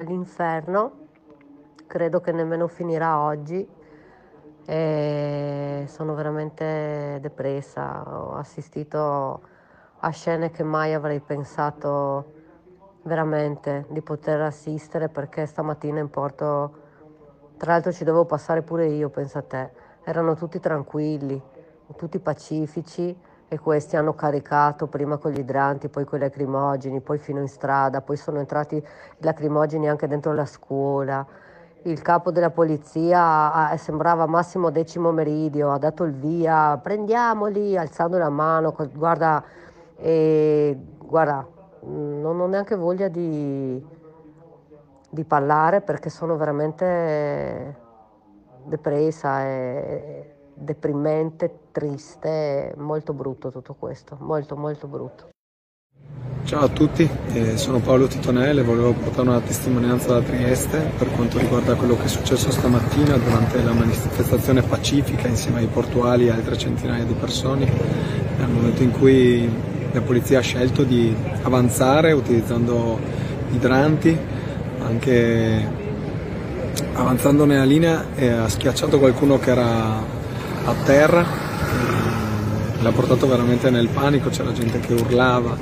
L'inferno, credo che nemmeno finirà oggi e sono veramente depressa. Ho assistito a scene che mai avrei pensato veramente di poter assistere perché stamattina in porto, tra l'altro ci dovevo passare pure io, pensa a te, erano tutti tranquilli, tutti pacifici e questi hanno caricato prima con gli idranti, poi con i lacrimogeni, poi fino in strada, poi sono entrati i lacrimogeni anche dentro la scuola. Il capo della polizia sembrava Massimo Decimo Meridio, ha dato il via, prendiamoli, alzando la mano, guarda, e, guarda non ho neanche voglia di, di parlare perché sono veramente depressa e deprimente, triste, molto brutto tutto questo, molto molto brutto. Ciao a tutti, eh, sono Paolo Titonelli volevo portare una testimonianza da Trieste per quanto riguarda quello che è successo stamattina durante la manifestazione pacifica insieme ai portuali e altre centinaia di persone, nel momento in cui la polizia ha scelto di avanzare utilizzando idranti, anche avanzando nella linea e ha schiacciato qualcuno che era a terra, l'ha portato veramente nel panico, c'era gente che urlava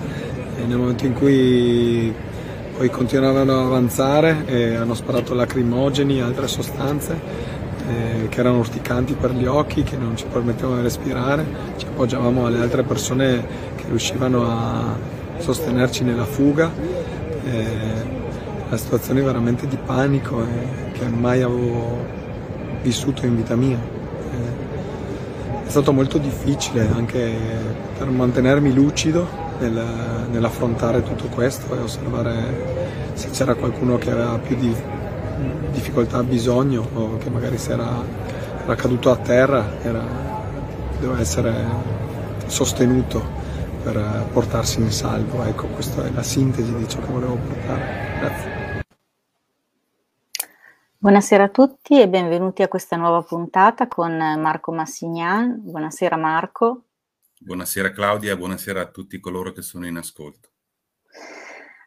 e nel momento in cui poi continuavano ad avanzare hanno sparato lacrimogeni e altre sostanze eh, che erano urticanti per gli occhi, che non ci permettevano di respirare, ci appoggiavamo alle altre persone che riuscivano a sostenerci nella fuga. Eh, la situazione veramente di panico eh, che mai avevo vissuto in vita mia. È stato molto difficile anche per mantenermi lucido nel, nell'affrontare tutto questo e osservare se c'era qualcuno che aveva più di difficoltà, bisogno o che magari se era, era caduto a terra era, doveva essere sostenuto per portarsi in salvo. Ecco, questa è la sintesi di ciò che volevo portare. Grazie. Buonasera a tutti e benvenuti a questa nuova puntata con Marco Massignan. Buonasera Marco. Buonasera Claudia, buonasera a tutti coloro che sono in ascolto.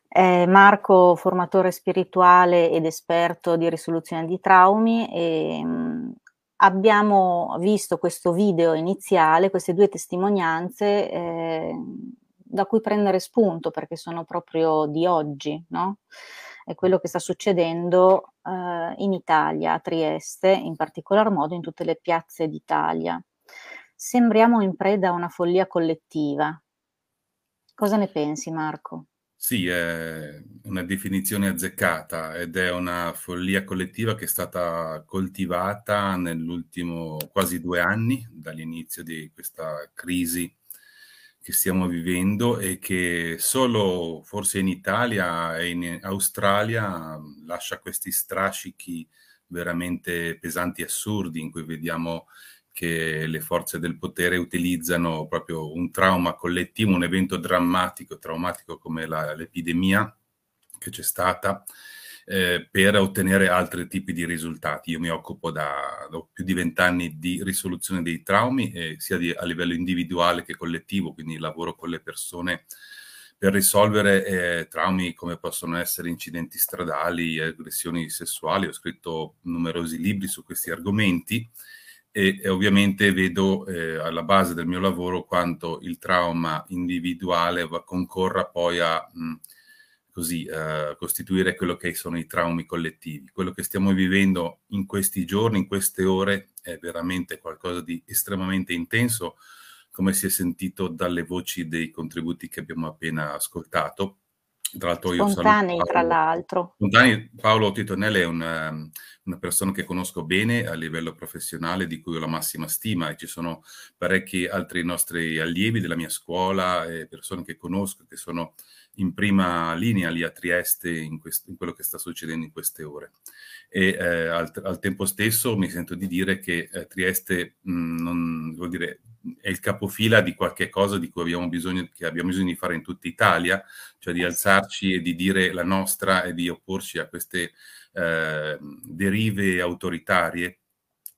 È Marco, formatore spirituale ed esperto di risoluzione di traumi e mh, abbiamo visto questo video iniziale, queste due testimonianze eh, da cui prendere spunto perché sono proprio di oggi, no? È quello che sta succedendo eh, in Italia, a Trieste, in particolar modo in tutte le piazze d'Italia. Sembriamo in preda a una follia collettiva. Cosa ne pensi, Marco? Sì, è una definizione azzeccata ed è una follia collettiva che è stata coltivata nell'ultimo quasi due anni dall'inizio di questa crisi che stiamo vivendo e che solo forse in Italia e in Australia lascia questi strascichi veramente pesanti e assurdi in cui vediamo che le forze del potere utilizzano proprio un trauma collettivo, un evento drammatico, traumatico come la, l'epidemia che c'è stata, eh, per ottenere altri tipi di risultati. Io mi occupo da, da più di vent'anni di risoluzione dei traumi, eh, sia di, a livello individuale che collettivo, quindi lavoro con le persone per risolvere eh, traumi come possono essere incidenti stradali, aggressioni sessuali. Ho scritto numerosi libri su questi argomenti e, e ovviamente vedo eh, alla base del mio lavoro quanto il trauma individuale va, concorra poi a mh, così, eh, costituire quello che sono i traumi collettivi. Quello che stiamo vivendo in questi giorni, in queste ore, è veramente qualcosa di estremamente intenso, come si è sentito dalle voci dei contributi che abbiamo appena ascoltato. Tra l'altro io Spontanei, Paolo, tra l'altro. Spontanei, Paolo Titonelli è un una persona che conosco bene a livello professionale, di cui ho la massima stima e ci sono parecchi altri nostri allievi della mia scuola e persone che conosco che sono in prima linea lì a Trieste in, questo, in quello che sta succedendo in queste ore. E eh, al, al, tempo stesso mi sento di dire che eh, Trieste mh, non, vuol dire, è il capofila di qualche cosa di cui abbiamo bisogno, che abbiamo bisogno di fare in tutta Italia, cioè di alzarci e di dire la nostra e di opporci a queste eh, derive autoritarie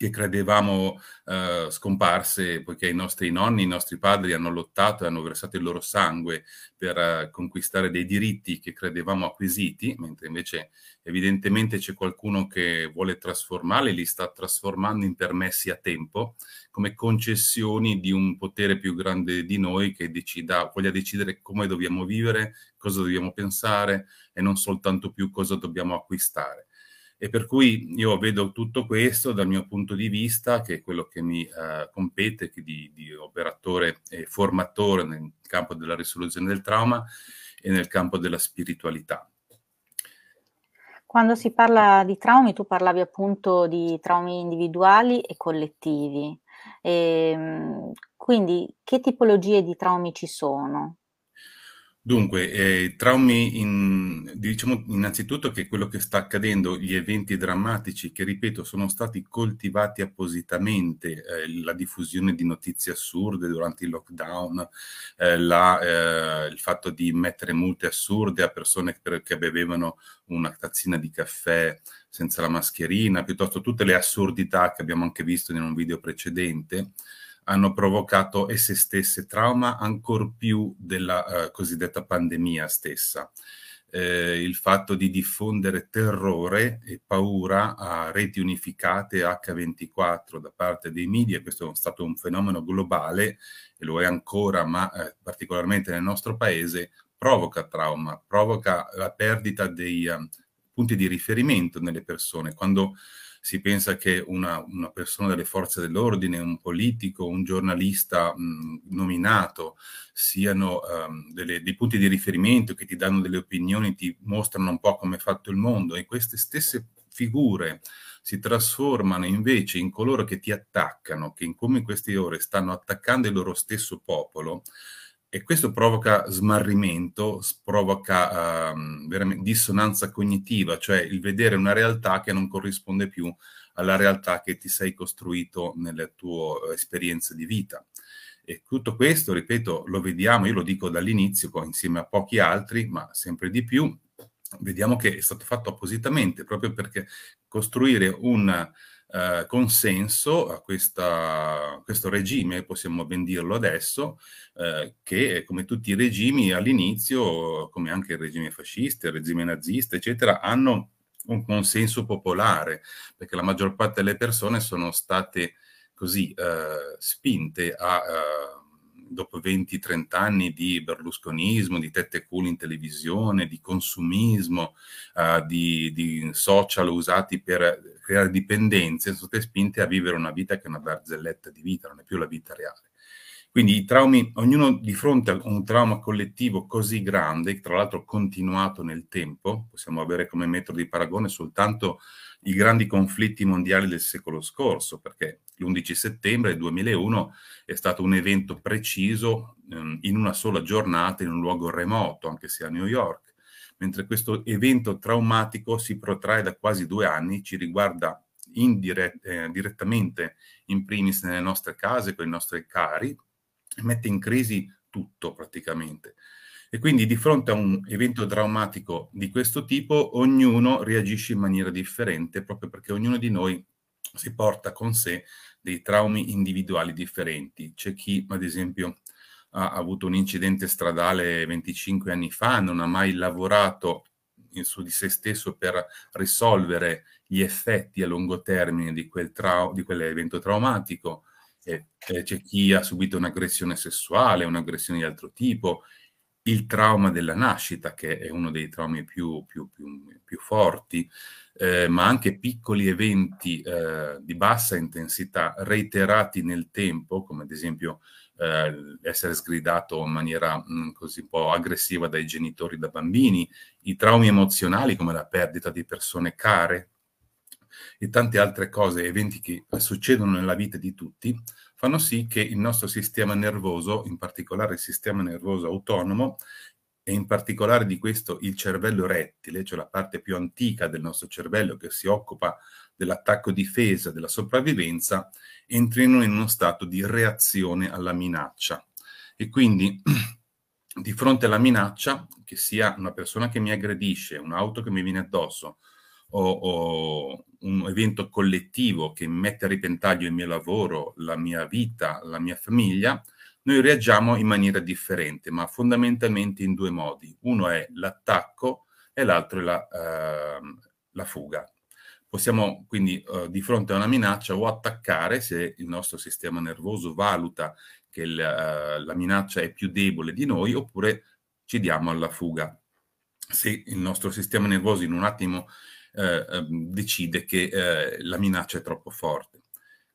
che credevamo eh, scomparse, poiché i nostri nonni, i nostri padri hanno lottato e hanno versato il loro sangue per eh, conquistare dei diritti che credevamo acquisiti, mentre invece evidentemente c'è qualcuno che vuole trasformarli, li sta trasformando in permessi a tempo, come concessioni di un potere più grande di noi che decida, voglia decidere come dobbiamo vivere, cosa dobbiamo pensare e non soltanto più cosa dobbiamo acquistare. E per cui io vedo tutto questo dal mio punto di vista, che è quello che mi eh, compete che di, di, operatore e formatore nel campo della risoluzione del trauma e nel campo della spiritualità. Quando si parla di traumi, tu parlavi appunto di traumi individuali e collettivi. E, ehm, quindi che tipologie di traumi ci sono? Dunque, eh, traumi, in, diciamo innanzitutto che quello che sta accadendo, gli eventi drammatici che, ripeto, sono stati coltivati appositamente, eh, la diffusione di notizie assurde durante il lockdown, eh, la, eh, il fatto di mettere multe assurde a persone per, che bevevano una tazzina di caffè senza la mascherina, piuttosto tutte le assurdità che abbiamo anche visto in un video precedente, hanno provocato esse stesse trauma ancor più della eh, cosiddetta pandemia stessa. Eh, il fatto di diffondere terrore e paura a reti unificate H24 da parte dei media, questo è stato un fenomeno globale e lo è ancora, ma eh, particolarmente nel nostro paese, provoca trauma, provoca la perdita dei um, punti di riferimento nelle persone. Quando si pensa che una, una persona delle forze dell'ordine, un politico, un giornalista mh, nominato siano um, delle, dei punti di riferimento che ti danno delle opinioni, ti mostrano un po' come è fatto il mondo e queste stesse figure si trasformano invece in coloro che ti attaccano, che in come in queste ore stanno attaccando il loro stesso popolo, e questo provoca smarrimento, provoca uh, dissonanza cognitiva, cioè il vedere una realtà che non corrisponde più alla realtà che ti sei costruito nelle tue esperienze di vita. E tutto questo, ripeto, lo vediamo, io lo dico dall'inizio, insieme a pochi altri, ma sempre di più, vediamo che è stato fatto appositamente, proprio perché costruire un eh, consenso a questa, questo regime, possiamo ben dirlo adesso, eh, che come tutti i regimi all'inizio, come anche il regime fascista, il regime nazista, eccetera, hanno un consenso popolare, perché la maggior parte delle persone sono state così eh, spinte a eh, dopo 20-30 anni di berlusconismo, di tette cool in televisione, di consumismo, uh, di, di, social usati per creare dipendenze, sono state spinte a vivere una vita che è una barzelletta di vita, non è più la vita reale. Quindi i traumi, ognuno di fronte a un trauma collettivo così grande, tra l'altro continuato nel tempo, possiamo avere come metodo di paragone soltanto i grandi conflitti mondiali del secolo scorso, perché l'11 settembre 2001 è stato un evento preciso ehm, in una sola giornata in un luogo remoto, anche se a New York, mentre questo evento traumatico si protrae da quasi due anni, ci riguarda indirett- eh, direttamente in primis nelle nostre case, con i nostri cari, mette in crisi tutto praticamente. E quindi di fronte a un evento traumatico di questo tipo, ognuno reagisce in maniera differente, proprio perché ognuno di noi si porta con sé dei traumi individuali differenti. C'è chi, ad esempio, ha avuto un incidente stradale 25 anni fa, non ha mai lavorato su di se stesso per risolvere gli effetti a lungo termine di, quel trau- di quell'evento traumatico. E, e c'è chi ha subito un'aggressione sessuale, un'aggressione di altro tipo, il trauma della nascita, che è uno dei traumi più, più, più, più forti, eh, ma anche piccoli eventi eh, di bassa intensità reiterati nel tempo, come ad esempio eh, essere sgridato in maniera mh, mm, così un po' aggressiva dai genitori da bambini, i traumi emozionali come la perdita di persone care e tante altre cose, eventi che succedono nella vita di tutti, fanno sì che il nostro sistema nervoso, in particolare il sistema nervoso autonomo, e in particolare di questo il cervello rettile, cioè la parte più antica del nostro cervello che si occupa dell'attacco difesa, della sopravvivenza, entrino in uno stato di reazione alla minaccia. E quindi di fronte alla minaccia, che sia una persona che mi aggredisce, un'auto che mi viene addosso, o, o un evento collettivo che mette a ripentaglio il mio lavoro, la mia vita, la mia famiglia, noi reagiamo in maniera differente, ma fondamentalmente in due modi. Uno è l'attacco e l'altro è la, uh, la fuga. Possiamo quindi uh, di fronte a una minaccia o attaccare se il nostro sistema nervoso valuta che il, uh, la minaccia è più debole di noi oppure ci diamo alla fuga. Se il nostro sistema nervoso in un attimo eh, ehm, decide che eh, la minaccia è troppo forte.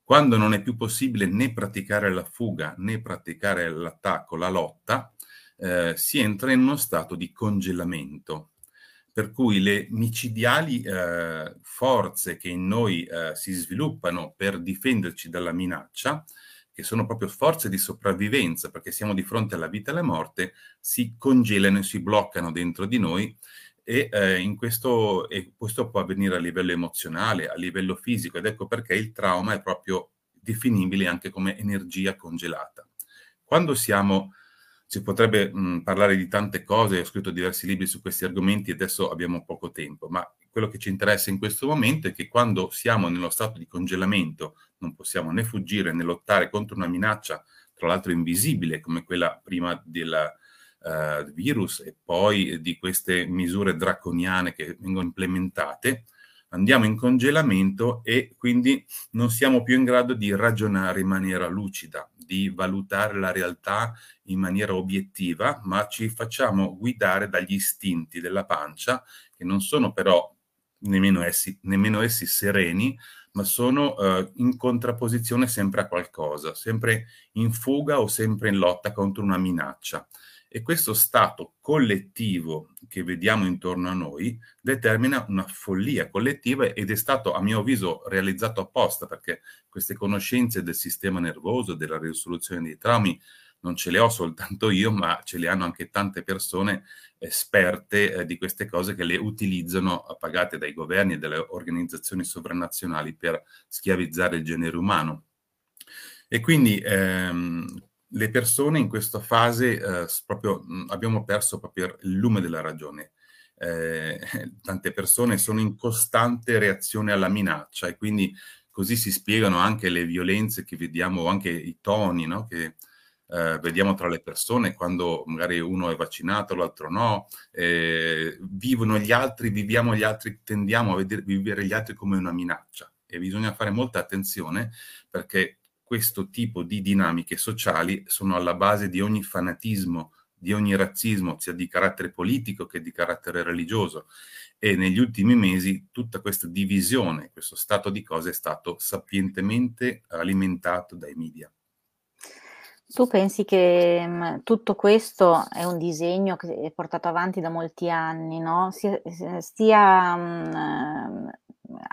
Quando non è più possibile né praticare la fuga né praticare l'attacco, la lotta, eh, si entra in uno stato di congelamento, per cui le micidiali eh, forze che in noi eh, si sviluppano per difenderci dalla minaccia, che sono proprio forze di sopravvivenza, perché siamo di fronte alla vita e alla morte, si congelano e si bloccano dentro di noi e, eh, in questo, e questo può avvenire a livello emozionale, a livello fisico ed ecco perché il trauma è proprio definibile anche come energia congelata. Quando siamo, si potrebbe mh, parlare di tante cose, ho scritto diversi libri su questi argomenti e adesso abbiamo poco tempo, ma quello che ci interessa in questo momento è che quando siamo nello stato di congelamento non possiamo né fuggire né lottare contro una minaccia, tra l'altro invisibile come quella prima della, uh, virus e poi di queste misure draconiane che vengono implementate, andiamo in congelamento e quindi non siamo più in grado di ragionare in maniera lucida, di valutare la realtà in maniera obiettiva, ma ci facciamo guidare dagli istinti della pancia, che non sono però nemmeno essi, nemmeno essi sereni, ma sono eh, in contrapposizione sempre a qualcosa, sempre in fuga o sempre in lotta contro una minaccia. E questo stato collettivo che vediamo intorno a noi determina una follia collettiva ed è stato, a mio avviso, realizzato apposta perché queste conoscenze del sistema nervoso, della risoluzione dei traumi, non ce le ho soltanto io, ma ce le hanno anche tante persone esperte eh, di queste cose che le utilizzano pagate dai governi e dalle organizzazioni sovranazionali per schiavizzare il genere umano. E quindi ehm, le persone in questa fase eh, proprio, mh, abbiamo perso proprio il lume della ragione. Eh, tante persone sono in costante reazione alla minaccia e quindi così si spiegano anche le violenze che vediamo, anche i toni no? che eh, vediamo tra le persone quando magari uno è vaccinato, l'altro no, eh, vivono gli altri, viviamo gli altri, tendiamo a vedere, vivere gli altri come una minaccia e bisogna fare molta attenzione perché questo tipo di dinamiche sociali sono alla base di ogni fanatismo, di ogni razzismo, sia di carattere politico che di carattere religioso. E negli ultimi mesi tutta questa divisione, questo stato di cose è stato sapientemente alimentato dai media. Tu pensi che mh, mm, tutto questo è un disegno che è portato avanti da molti anni, no? Stia, stia mh,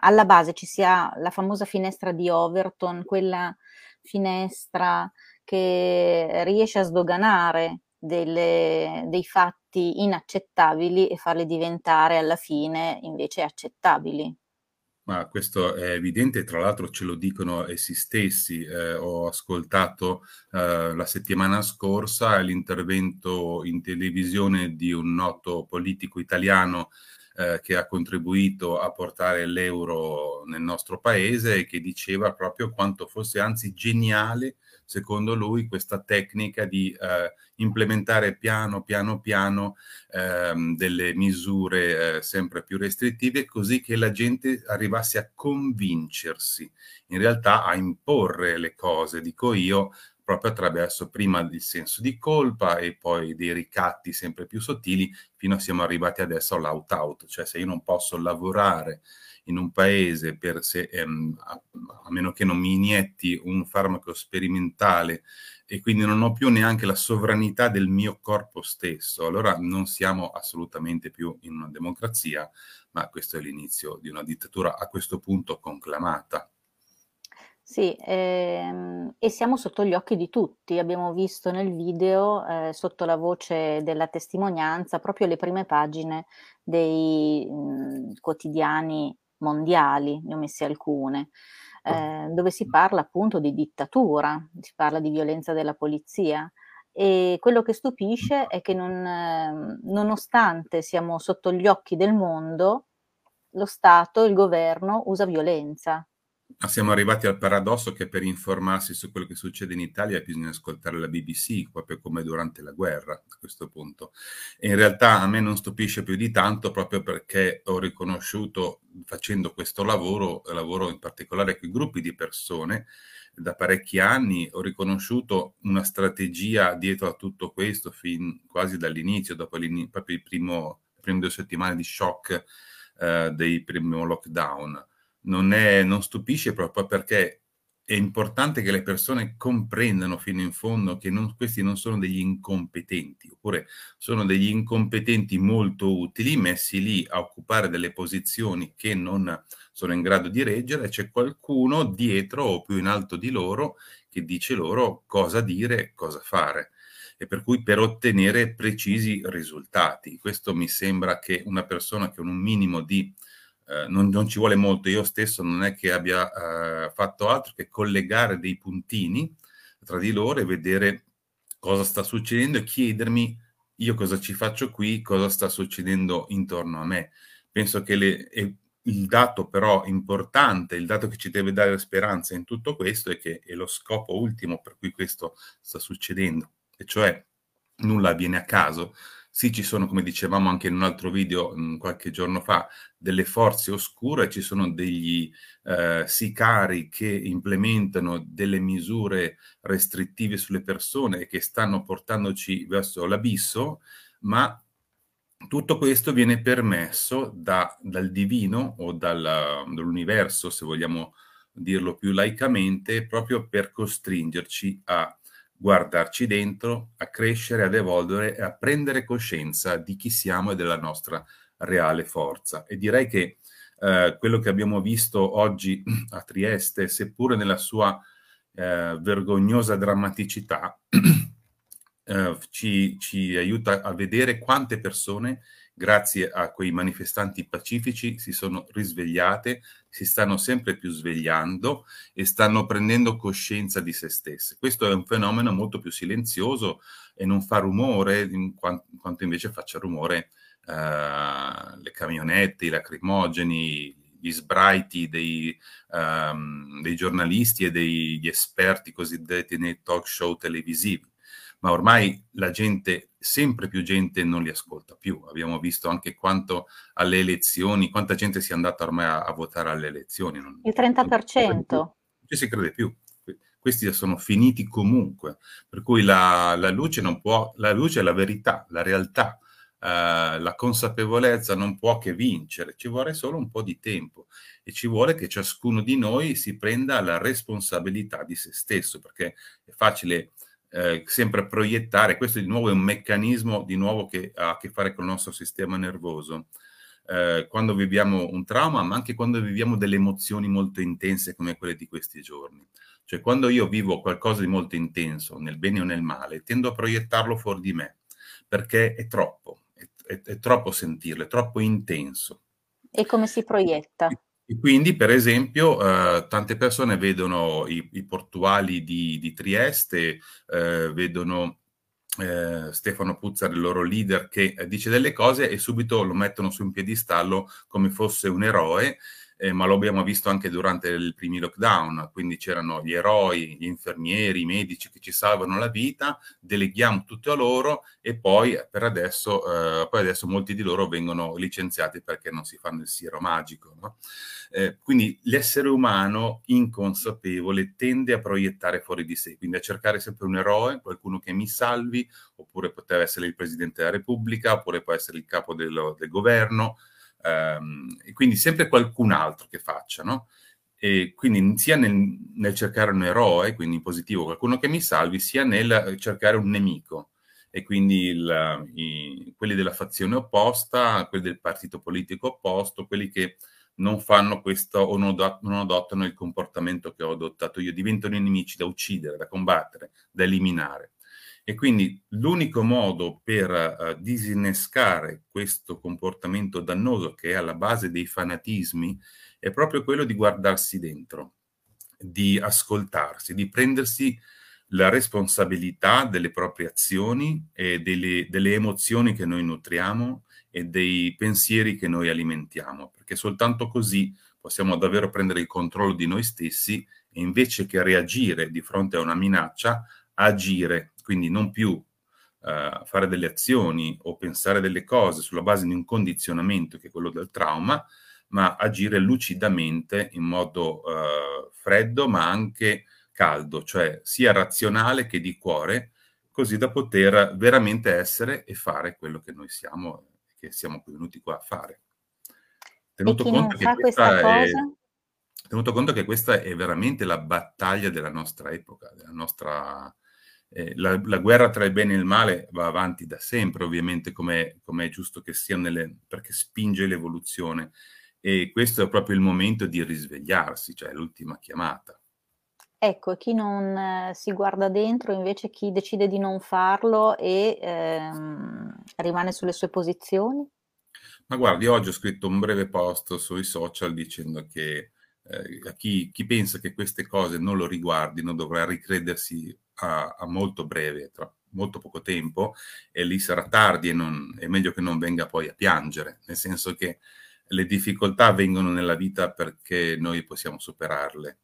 alla base ci sia la famosa finestra di Overton, quella finestra che riesce a sdoganare delle, dei fatti inaccettabili e farli diventare alla fine invece accettabili. Ma questo è evidente, tra l'altro ce lo dicono essi stessi. Eh, ho ascoltato eh, la settimana scorsa l'intervento in televisione di un noto politico italiano eh, che ha contribuito a portare l'euro nel nostro paese e che diceva proprio quanto fosse anzi geniale, secondo lui, questa tecnica di eh, implementare piano piano piano ehm, delle misure eh, sempre più restrittive così che la gente arrivasse a convincersi, in realtà a imporre le cose, dico io, proprio attraverso prima il senso di colpa e poi dei ricatti sempre più sottili fino a siamo arrivati adesso all'out-out, cioè se io non posso lavorare in un paese se, ehm, a, a, meno che non mi inietti un farmaco sperimentale e quindi non ho più neanche la sovranità del mio corpo stesso, allora non siamo assolutamente più in una democrazia, ma questo è l'inizio di una dittatura a questo punto conclamata. Sì, ehm, e siamo sotto gli occhi di tutti. Abbiamo visto nel video, ehm, sotto la voce della testimonianza, proprio le prime pagine dei, mhmm, quotidiani mondiali, ne ho messe alcune, ehm, dove si parla appunto di dittatura, si parla di violenza della polizia. E quello che stupisce è che non ehm, nonostante siamo sotto gli occhi del mondo lo Stato, il governo usa violenza. Siamo arrivati al paradosso che per informarsi su quello che succede in Italia bisogna ascoltare la BBC, proprio come durante la guerra a questo punto. E in realtà a me non stupisce più di tanto proprio perché ho riconosciuto facendo questo lavoro, lavoro in particolare con gruppi di persone, da parecchi anni ho riconosciuto una strategia dietro a tutto questo fin quasi dall'inizio, dopo proprio il primo, le prime due settimane di shock eh, del primo lockdown non, è, non stupisce proprio perché è importante che le persone comprendano fino in fondo che non, questi non sono degli incompetenti, oppure sono degli incompetenti molto utili messi lì a occupare delle posizioni che non sono in grado di reggere, c'è qualcuno dietro o più in alto di loro che dice loro cosa dire, cosa fare e per cui per ottenere precisi risultati. Questo mi sembra che una persona che ha un minimo di eh, non, non, ci vuole molto, io stesso non è che abbia eh, fatto altro che collegare dei puntini tra di loro e vedere cosa sta succedendo e chiedermi io cosa ci faccio qui, cosa sta succedendo intorno a me. Penso che le, il dato però importante, il dato che ci deve dare speranza in tutto questo è che è lo scopo ultimo per cui questo sta succedendo, e cioè nulla avviene a caso, sì, ci sono, come dicevamo anche in un altro video mh, qualche giorno fa, delle forze oscure, ci sono degli eh, sicari che implementano delle misure restrittive sulle persone e che stanno portandoci verso l'abisso, ma tutto questo viene permesso da, dal divino o dal, dall'universo, se vogliamo dirlo più laicamente, proprio per costringerci a guardarci dentro, a crescere, ad evolvere e a prendere coscienza di chi siamo e della nostra reale forza. E direi che eh, quello che abbiamo visto oggi a Trieste, seppure nella sua eh, vergognosa drammaticità, eh, ci, ci aiuta a vedere quante persone grazie a quei manifestanti pacifici, si sono risvegliate, si stanno sempre più svegliando e stanno prendendo coscienza di se stesse. Questo è un fenomeno molto più silenzioso e non fa rumore in quanto, in quanto invece faccia rumore eh, le camionette, i lacrimogeni, gli sbraiti dei, um, dei giornalisti e degli esperti cosiddetti nei talk show televisivi ma ormai la gente, sempre più gente non li ascolta più. Abbiamo visto anche quanto alle elezioni, quanta gente si è andata ormai a, a votare alle elezioni. Non, Il 30%. Non ci si crede più. Questi sono finiti comunque, per cui la, la luce non può, la luce è la verità, la realtà, Uh, la consapevolezza non può che vincere, ci vuole solo un po' di tempo e ci vuole che ciascuno di noi si prenda la responsabilità di se stesso, perché è facile eh, sempre proiettare, questo di nuovo è un meccanismo di nuovo che ha a che fare con il nostro sistema nervoso. Eh, quando viviamo un trauma, ma anche quando viviamo delle emozioni molto intense come quelle di questi giorni. Cioè quando io vivo qualcosa di molto intenso, nel bene o nel male, tendo a proiettarlo fuori di me, perché è troppo, è, è, è troppo sentirlo, è troppo intenso. E come si proietta? E quindi, per esempio, eh, tante persone vedono i, i portuali di, di Trieste, eh, vedono eh, Stefano Puzzar, il loro leader, che dice delle cose e subito lo mettono su un piedistallo come fosse un eroe eh, ma lo abbiamo visto anche durante i primi lockdown, quindi c'erano gli eroi, gli infermieri, i medici che ci salvano la vita, deleghiamo tutto a loro e poi per adesso, eh, poi adesso molti di loro vengono licenziati perché non si fanno il siero magico. No? Eh, quindi l'essere umano inconsapevole tende a proiettare fuori di sé, quindi a cercare sempre un eroe, qualcuno che mi salvi, oppure poteva essere il Presidente della Repubblica, oppure può essere il capo del, del governo, Um, e quindi sempre qualcun altro che faccia, no? E quindi sia nel, nel, cercare un eroe, quindi in positivo qualcuno che mi salvi, sia nel cercare un nemico. E quindi il, i, quelli della fazione opposta, quelli del partito politico opposto, quelli che non fanno questo o non, non adottano il comportamento che ho adottato io, diventano nemici da uccidere, da combattere, da eliminare. E quindi l'unico modo per uh, disinnescare questo comportamento dannoso che è alla base dei fanatismi è proprio quello di guardarsi dentro, di ascoltarsi, di prendersi la responsabilità delle proprie azioni e delle, delle emozioni che noi nutriamo e dei pensieri che noi alimentiamo, perché soltanto così possiamo davvero prendere il controllo di noi stessi e invece che reagire di fronte a una minaccia, agire, quindi non più uh, fare delle azioni o pensare delle cose sulla base di un condizionamento che è quello del trauma, ma agire lucidamente in modo uh, freddo ma anche caldo, cioè sia razionale che di cuore, così da poter veramente essere e fare quello che noi siamo, che siamo venuti qua a fare. Tenuto conto, che questa è, tenuto conto che questa è veramente la battaglia della nostra epoca, della nostra... Eh, la, la, guerra tra il bene e il male va avanti da sempre, ovviamente, come è giusto che sia, nelle, perché spinge l'evoluzione. E questo è proprio il momento di risvegliarsi, cioè l'ultima chiamata. Ecco, chi non eh, si guarda dentro, invece chi decide di non farlo e ehm, rimane sulle sue posizioni? Ma guardi, oggi ho scritto un breve post sui social dicendo che eh, chi, chi, pensa che queste cose non lo riguardino dovrà ricredersi a, a, molto breve, tra molto poco tempo, e lì sarà tardi e non, è meglio che non venga poi a piangere, nel senso che le difficoltà vengono nella vita perché noi possiamo superarle.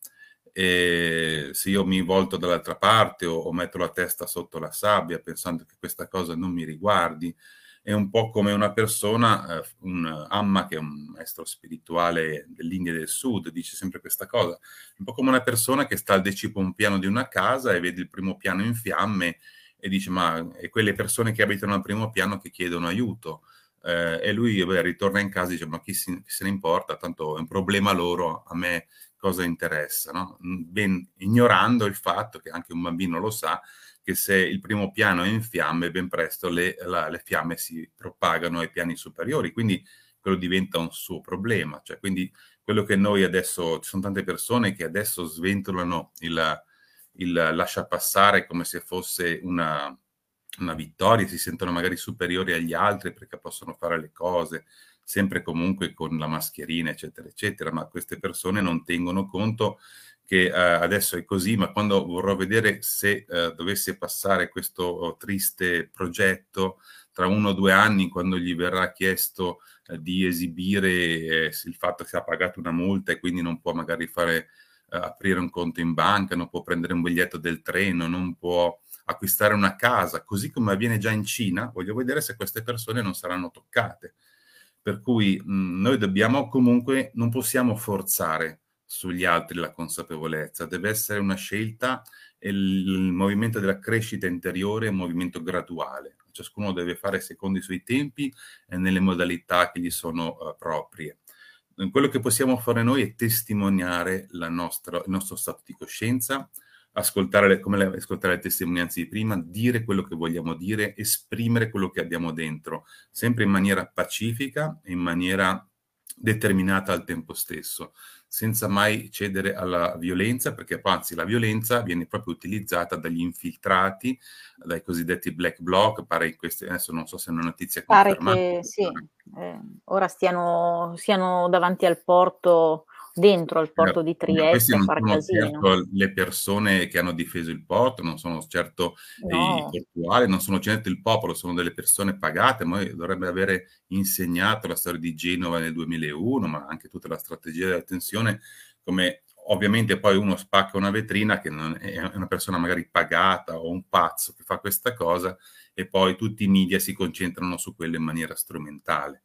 E se io mi volto dall'altra parte o, o, metto la testa sotto la sabbia pensando che questa cosa non mi riguardi, è un po' come una persona, eh, un Amma che è un maestro spirituale dell'India del Sud, dice sempre questa cosa, un po' come una persona che sta al decimo piano di una casa e vede il primo piano in fiamme e dice ma è quelle persone che abitano al primo piano che chiedono aiuto. Eh, e lui beh, ritorna in casa e dice ma chi, si, chi se ne importa, tanto è un problema loro, a me cosa interessa, no? ben ignorando il fatto che anche un bambino lo sa che se il primo piano è in fiamme, ben presto le, la, le fiamme si propagano ai piani superiori, quindi quello diventa un suo problema. Cioè, quindi quello che noi adesso, ci sono tante persone che adesso sventolano il, il lascia passare come se fosse una, una vittoria, si sentono magari superiori agli altri perché possono fare le cose, sempre comunque con la mascherina, eccetera, eccetera, ma queste persone non tengono conto che eh, adesso è così, ma quando vorrò vedere se eh, dovesse passare questo oh, triste progetto tra uno o due anni, quando gli verrà chiesto eh, di esibire eh, il fatto che ha pagato una multa e quindi non può magari fare eh, aprire un conto in banca, non può prendere un biglietto del treno, non può acquistare una casa, così come avviene già in Cina, voglio vedere se queste persone non saranno toccate. Per cui mh, noi dobbiamo comunque, non possiamo forzare sugli altri la consapevolezza, deve essere una scelta e il, movimento della crescita interiore è un movimento graduale. Ciascuno deve fare secondo i suoi tempi e nelle modalità che gli sono uh, proprie. Quello che possiamo fare noi è testimoniare nostra, il nostro stato di coscienza, ascoltare le, come le, ascoltare le testimonianze di prima, dire quello che vogliamo dire, esprimere quello che abbiamo dentro, sempre in maniera pacifica e in maniera determinata al tempo stesso, senza mai cedere alla violenza, perché anzi la violenza viene proprio utilizzata dagli infiltrati, dai cosiddetti black bloc, pare queste, adesso non so se è una notizia confermata. Pare che sì, eh, ora stiano, siano davanti al porto dentro al porto di Trieste a far casino. Certo le persone che hanno difeso il porto, non sono certo no. i portuali, non sono certo il popolo, sono delle persone pagate, ma dovrebbe avere insegnato la storia di Genova nel 2001, ma anche tutta la strategia della tensione, come ovviamente poi uno spacca una vetrina che è una persona magari pagata o un pazzo che fa questa cosa e poi tutti i media si concentrano su quello in maniera strumentale.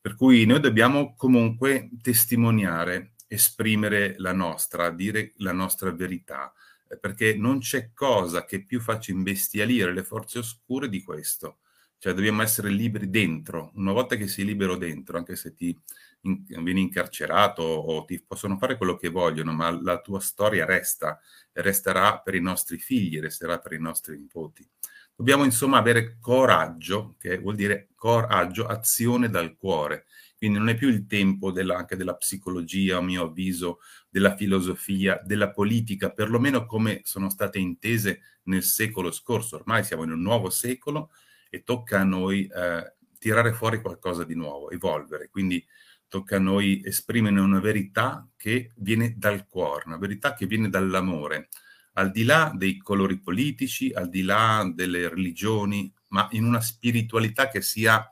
Per cui noi dobbiamo comunque testimoniare esprimere la nostra, dire la nostra verità, eh, perché non c'è cosa che più faccia imbestialire le forze oscure di questo. Cioè dobbiamo essere liberi dentro. Una volta che sei libero dentro, anche se ti in, vieni incarcerato o ti possono fare quello che vogliono, ma la tua storia resta resterà per i nostri figli, resterà per i nostri nipoti. Dobbiamo insomma avere coraggio, che vuol dire coraggio, azione dal cuore. Quindi non è più il tempo della, anche della psicologia, a mio avviso, della filosofia, della politica, perlomeno come sono state intese nel secolo scorso. Ormai siamo in un nuovo secolo e tocca a noi eh, tirare fuori qualcosa di nuovo, evolvere. Quindi tocca a noi esprimere una verità che viene dal cuore, una verità che viene dall'amore, al di là dei colori politici, al di là delle religioni, ma in una spiritualità che sia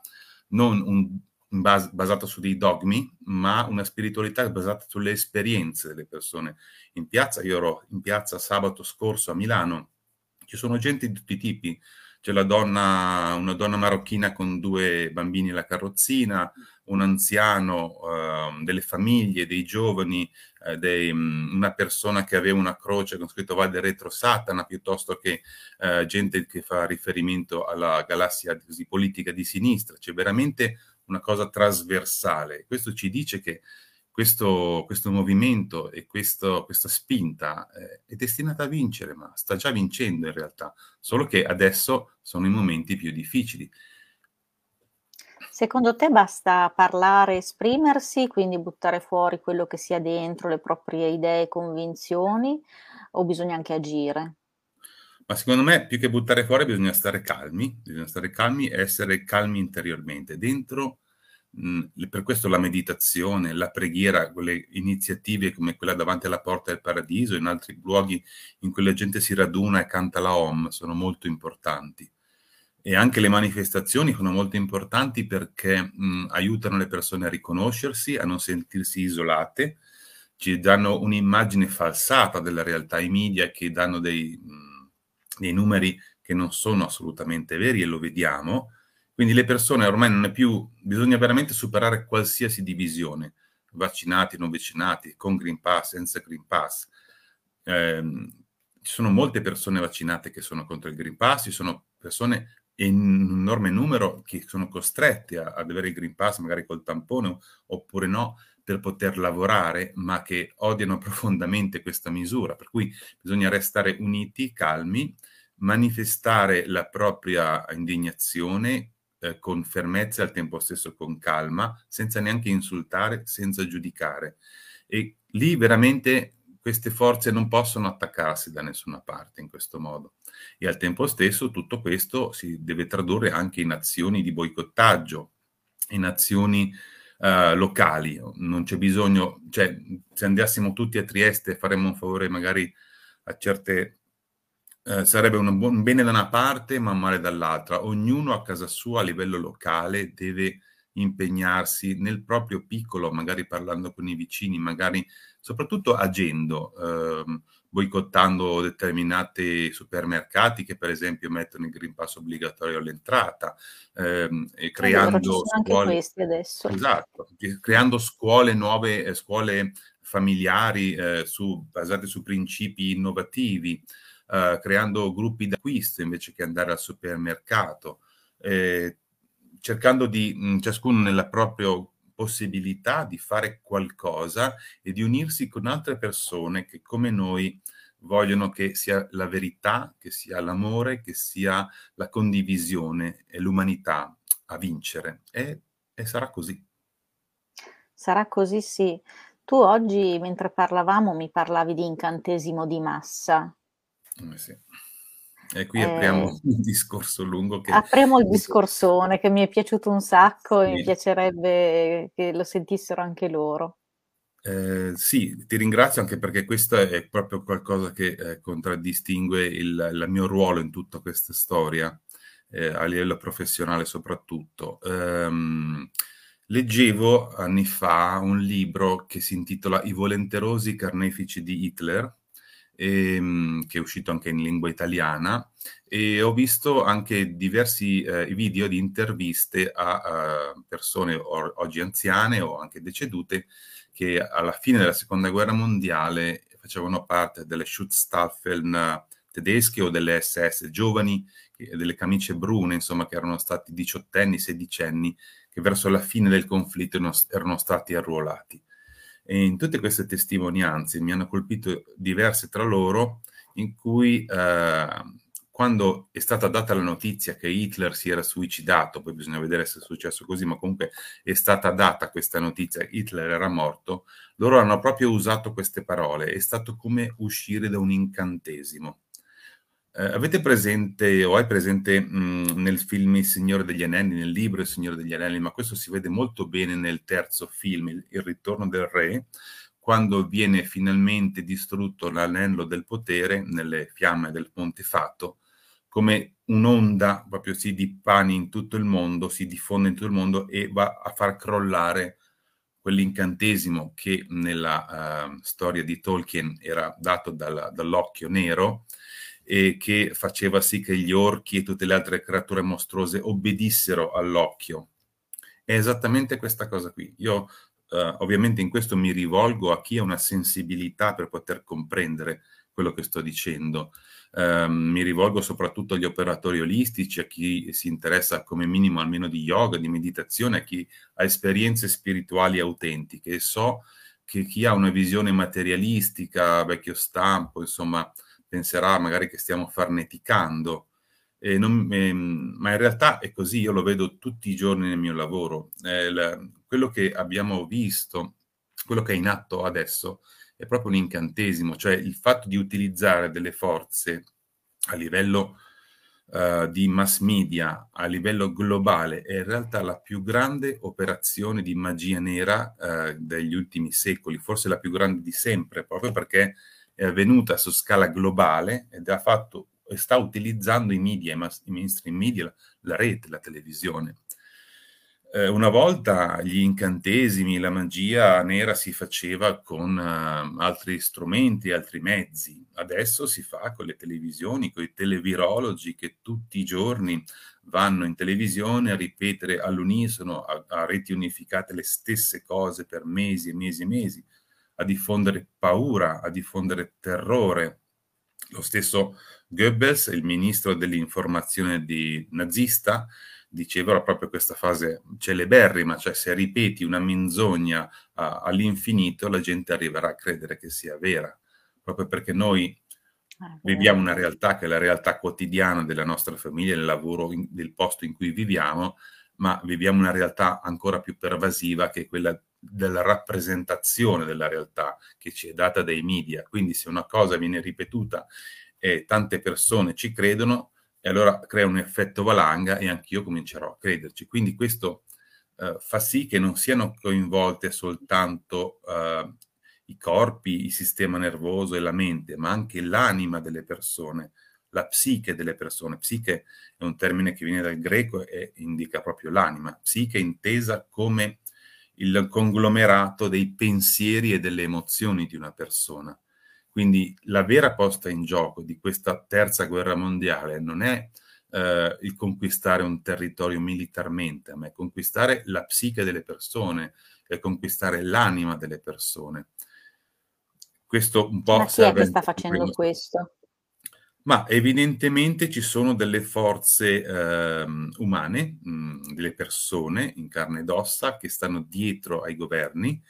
non un, bas- basata su dei dogmi, ma una spiritualità basata sulle esperienze delle persone. In piazza, io ero in piazza sabato scorso a Milano, ci sono gente di tutti i tipi, c'è la donna, una donna marocchina con due bambini alla carrozzina, un anziano, uh, delle famiglie, dei giovani, uh, dei, um, una persona che aveva una croce con scritto Vade Retro Satana, piuttosto che uh, gente che fa riferimento alla galassia così, politica di sinistra. C'è veramente una cosa trasversale. Questo ci dice che questo, questo movimento e questo, questa spinta eh, è destinata a vincere, ma sta già vincendo in realtà, solo che adesso sono i momenti più difficili. Secondo te basta parlare, esprimersi, quindi buttare fuori quello che sia dentro, le proprie idee e convinzioni, o bisogna anche agire? Ma secondo me, più che buttare fuori, bisogna stare calmi, bisogna stare calmi e essere calmi interiormente. Dentro per questo la meditazione, la preghiera, quelle iniziative come quella davanti alla porta del paradiso, in altri luoghi in cui la gente si raduna e canta la Om, sono molto importanti. E anche le manifestazioni sono molto importanti perché mh, aiutano le persone a riconoscersi, a non sentirsi isolate, ci danno un'immagine falsata della realtà, i media che danno dei, mh, dei numeri che non sono assolutamente veri e lo vediamo, quindi le persone ormai non è più, bisogna veramente superare qualsiasi divisione, vaccinati, non vaccinati, con Green Pass, senza Green Pass. Eh, ci sono molte persone vaccinate che sono contro il Green Pass, ci sono persone in un enorme numero che sono costrette ad avere il Green Pass, magari col tampone oppure no, per poter lavorare, ma che odiano profondamente questa misura. Per cui bisogna restare uniti, calmi, manifestare la propria indignazione, eh, con fermezza e al tempo stesso con calma, senza neanche insultare, senza giudicare. E lì veramente queste forze non possono attaccarsi da nessuna parte in questo modo. E al tempo stesso tutto questo si deve tradurre anche in azioni di boicottaggio, in azioni uh, locali. Non c'è bisogno, cioè se andassimo tutti a Trieste faremmo un favore magari a certe eh, sarebbe un, buon, bene da una parte ma un male dall'altra. Ognuno a casa sua a livello locale deve impegnarsi nel proprio piccolo, magari parlando con i vicini, magari soprattutto agendo, eh, boicottando determinati supermercati che per esempio mettono il Green Pass obbligatorio all'entrata ehm, e creando allora, scuole adesso. Esatto, creando scuole nuove, eh, scuole familiari eh, su, basate su principi innovativi uh, creando gruppi d'acquisto invece che andare al supermercato, eh, cercando di mh, ciascuno nella propria possibilità di fare qualcosa e di unirsi con altre persone che come noi vogliono che sia la verità, che sia l'amore, che sia la condivisione e l'umanità a vincere. E, e sarà così. Sarà così, sì. Tu oggi, mentre parlavamo, mi parlavi di incantesimo di massa. Eh sì. E qui apriamo eh, un discorso lungo che... Apriamo il discorsone che mi è piaciuto un sacco sì. e mi piacerebbe che lo sentissero anche loro. Eh, sì, ti ringrazio anche perché questo è proprio qualcosa che eh, contraddistingue il, il, mio ruolo in tutta questa storia, eh, a livello professionale soprattutto. Um, leggevo anni fa un libro che si intitola I volenterosi carnefici di Hitler, ehm, che è uscito anche in lingua italiana e ho visto anche diversi eh, video di interviste a, a persone or, oggi anziane o anche decedute che alla fine della seconda guerra mondiale facevano parte delle Schutzstaffeln tedesche o delle SS, giovani delle camicie brune, insomma, che erano stati diciottenni, sedicenni, che verso la fine del conflitto erano stati arruolati. E in tutte queste testimonianze mi hanno colpito diverse tra loro in cui eh, quando è stata data la notizia che Hitler si era suicidato, poi bisogna vedere se è successo così, ma comunque è stata data questa notizia, Hitler era morto, loro hanno proprio usato queste parole, è stato come uscire da un incantesimo. Eh, avete presente o hai presente mh, nel film Il Signore degli Anelli, nel libro Il Signore degli Anelli, ma questo si vede molto bene nel terzo film, Il, Il Ritorno del Re, quando viene finalmente distrutto l'anello del potere nelle fiamme del Ponte Fato, come un'onda proprio si dipani in tutto il mondo, si diffonde in tutto il mondo e va a far crollare quell'incantesimo che nella uh, storia di Tolkien era dato dal, dall'occhio nero e che faceva sì che gli orchi e tutte le altre creature mostruose obbedissero all'occhio. È esattamente questa cosa qui. Io uh, ovviamente in questo mi rivolgo a chi ha una sensibilità per poter comprendere quello che sto dicendo. Um, mi rivolgo soprattutto agli operatori olistici, a chi si interessa come minimo almeno di yoga, di meditazione, a chi ha esperienze spirituali autentiche e so che chi ha una visione materialistica, vecchio stampo, insomma, penserà magari che stiamo farneticando, eh, non, eh, ma in realtà è così, io lo vedo tutti i giorni nel mio lavoro. Eh, la, quello che abbiamo visto, quello che è in atto adesso, è proprio un incantesimo, cioè il fatto di utilizzare delle forze a livello uh, di mass media, a livello globale, è in realtà la più grande operazione di magia nera uh, degli ultimi secoli, forse la più grande di sempre, proprio perché è avvenuta su scala globale ed ha fatto e sta utilizzando i media, i mainstream media, la rete, la televisione eh, una volta gli incantesimi, la magia nera si faceva con uh, altri strumenti, altri mezzi. Adesso si fa con le televisioni, con i televirologi che tutti i giorni vanno in televisione a ripetere all'unisono, a, a reti unificate, le stesse cose per mesi e mesi e mesi, a diffondere paura, a diffondere terrore. Lo stesso Goebbels, il ministro dell'informazione di, nazista, dicevano proprio questa fase celeberrima, cioè se ripeti una menzogna uh, all'infinito la gente arriverà a credere che sia vera, proprio perché noi ah, viviamo una realtà che è la realtà quotidiana della nostra famiglia, del lavoro, in, del posto in cui viviamo, ma viviamo una realtà ancora più pervasiva che è quella della rappresentazione della realtà che ci è data dai media. Quindi se una cosa viene ripetuta e tante persone ci credono, e allora crea un effetto valanga e anch'io comincerò a crederci. Quindi questo eh, fa sì che non siano coinvolte soltanto eh, i corpi, il sistema nervoso e la mente, ma anche l'anima delle persone, la psiche delle persone. Psiche è un termine che viene dal greco e indica proprio l'anima. Psiche intesa come il conglomerato dei pensieri e delle emozioni di una persona. Quindi la vera posta in gioco di questa terza guerra mondiale non è eh, il conquistare un territorio militarmente, ma è conquistare la psiche delle persone, è conquistare l'anima delle persone. Questo un po' ma chi è che sta facendo questo? Ma evidentemente ci sono delle forze eh, umane, mh, mm, delle persone in carne ed ossa che stanno dietro ai governi,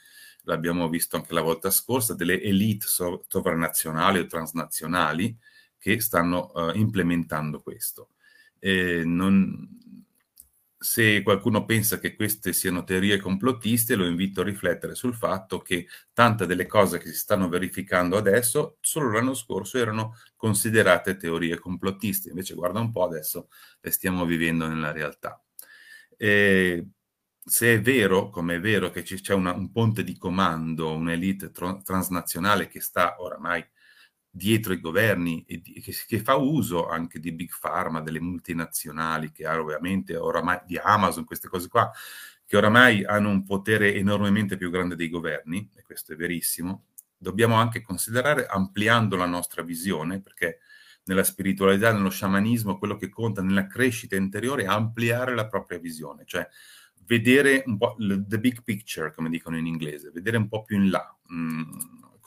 l'abbiamo visto anche la volta scorsa, delle elite sovranazionali o transnazionali che stanno uh, implementando questo. Eh, non, se qualcuno pensa che queste siano teorie complottiste, lo invito a riflettere sul fatto che tante delle cose che si stanno verificando adesso, solo l'anno scorso erano considerate teorie complottiste, invece guarda un po' adesso le stiamo vivendo nella realtà. Eh, se è vero, come è vero che c'è una, un ponte di comando, un'elite tr- transnazionale che sta oramai dietro i governi e di, che, che, fa uso anche di big pharma, delle multinazionali, che ha ovviamente oramai di Amazon, queste cose qua, che oramai hanno un potere enormemente più grande dei governi, e questo è verissimo, dobbiamo anche considerare ampliando la nostra visione, perché nella spiritualità, nello sciamanismo, quello che conta nella crescita interiore è ampliare la propria visione, cioè vedere un po' the big picture, come dicono in inglese, vedere un po' più in là, mm,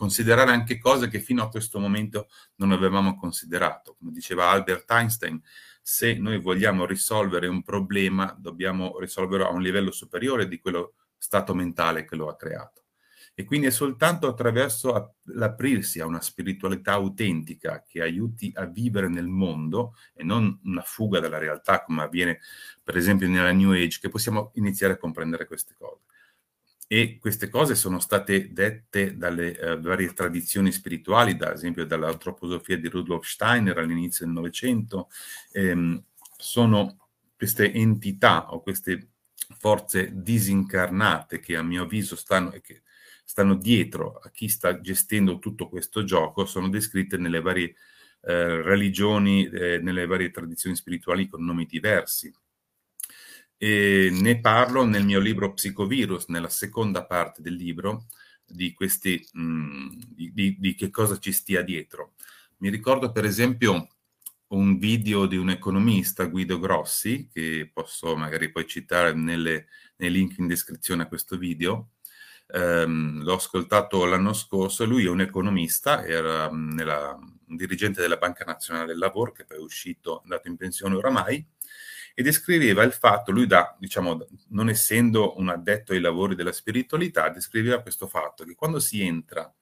considerare anche cose che fino a questo momento non avevamo considerato. Come diceva Albert Einstein, se noi vogliamo risolvere un problema, dobbiamo risolverlo a un livello superiore di quello stato mentale che lo ha creato. E quindi è soltanto attraverso l'aprirsi a una spiritualità autentica che aiuti a vivere nel mondo e non una fuga dalla realtà come avviene per esempio nella New Age che possiamo iniziare a comprendere queste cose. E queste cose sono state dette dalle uh, varie tradizioni spirituali, ad esempio dall'antroposofia di Rudolf Steiner all'inizio del Novecento. Ehm, sono queste entità o queste forze disincarnate che a mio avviso stanno, che stanno dietro a chi sta gestendo tutto questo gioco sono descritte nelle varie eh, religioni eh, nelle varie tradizioni spirituali con nomi diversi. E ne parlo nel mio libro Psicovirus, nella seconda parte del libro, di, questi, mh, mm, di, di, che cosa ci stia dietro. Mi ricordo per esempio un video di un economista, Guido Grossi, che posso magari poi citare nelle, nei link in descrizione a questo video. Um, l'ho ascoltato l'anno scorso, lui è un economista, era mm, nella, un dirigente della Banca Nazionale del Lavoro, che poi è uscito, andato in pensione oramai, e descriveva il fatto, lui da, diciamo, non essendo un addetto ai lavori della spiritualità, descriveva questo fatto che quando si entra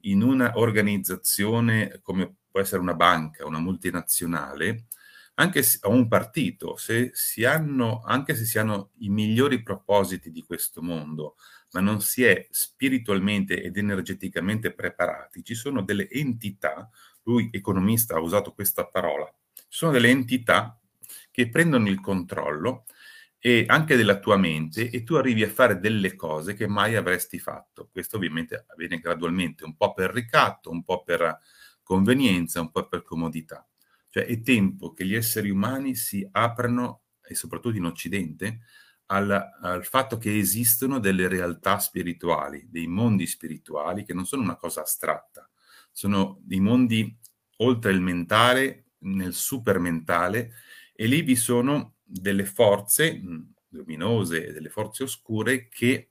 in un'organizzazione come può essere una banca, una multinazionale, anche se, o un partito, se si hanno, anche se si hanno i migliori propositi di questo mondo, ma non si è spiritualmente ed energeticamente preparati, ci sono delle entità, lui economista ha usato questa parola, ci sono delle entità che prendono il controllo e anche della tua mente e tu arrivi a fare delle cose che mai avresti fatto. Questo ovviamente avviene gradualmente, un po' per ricatto, un po' per convenienza, un po' per comodità. Cioè è tempo che gli esseri umani si aprano, e soprattutto in Occidente, al, al, fatto che esistono delle realtà spirituali, dei mondi spirituali che non sono una cosa astratta, sono dei mondi oltre il mentale, nel supermentale, e lì vi sono delle forze luminose e delle forze oscure che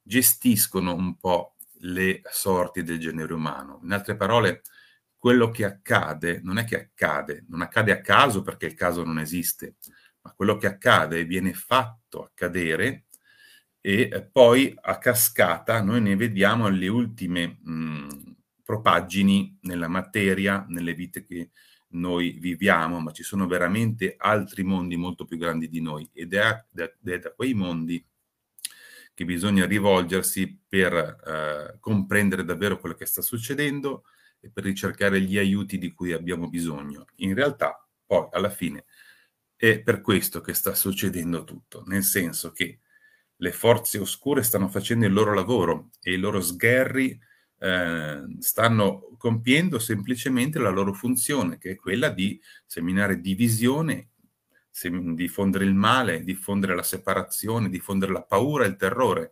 gestiscono un po' le sorti del genere umano. In altre parole, quello che accade non è che accade, non accade a caso perché il caso non esiste, ma quello che accade viene fatto accadere e eh, poi a cascata noi ne vediamo le ultime mh, propaggini nella materia, nelle vite che noi viviamo, ma ci sono veramente altri mondi molto più grandi di noi ed è, è da quei mondi che bisogna rivolgersi per eh, comprendere davvero quello che sta succedendo e per ricercare gli aiuti di cui abbiamo bisogno. In realtà, poi, alla fine, è per questo che sta succedendo tutto, nel senso che le forze oscure stanno facendo il loro lavoro e i loro sgherri eh, stanno compiendo semplicemente la loro funzione, che è quella di seminare divisione, sem- diffondere il male, diffondere la separazione, diffondere la paura e il terrore,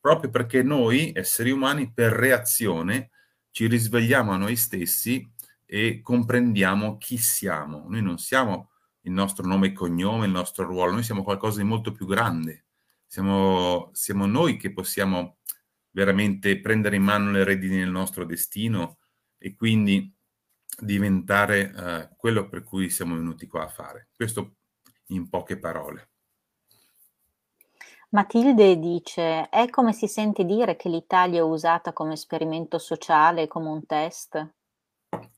proprio perché noi, esseri umani, per reazione ci risvegliamo a noi stessi e comprendiamo chi siamo. Noi non siamo il nostro nome e cognome, il nostro ruolo, noi siamo qualcosa di molto più grande. Siamo, siamo noi che possiamo veramente prendere in mano le redini del nostro destino e quindi diventare eh, quello per cui siamo venuti qua a fare. Questo in poche parole. Matilde dice, è come si sente dire che l'Italia è usata come esperimento sociale, come un test?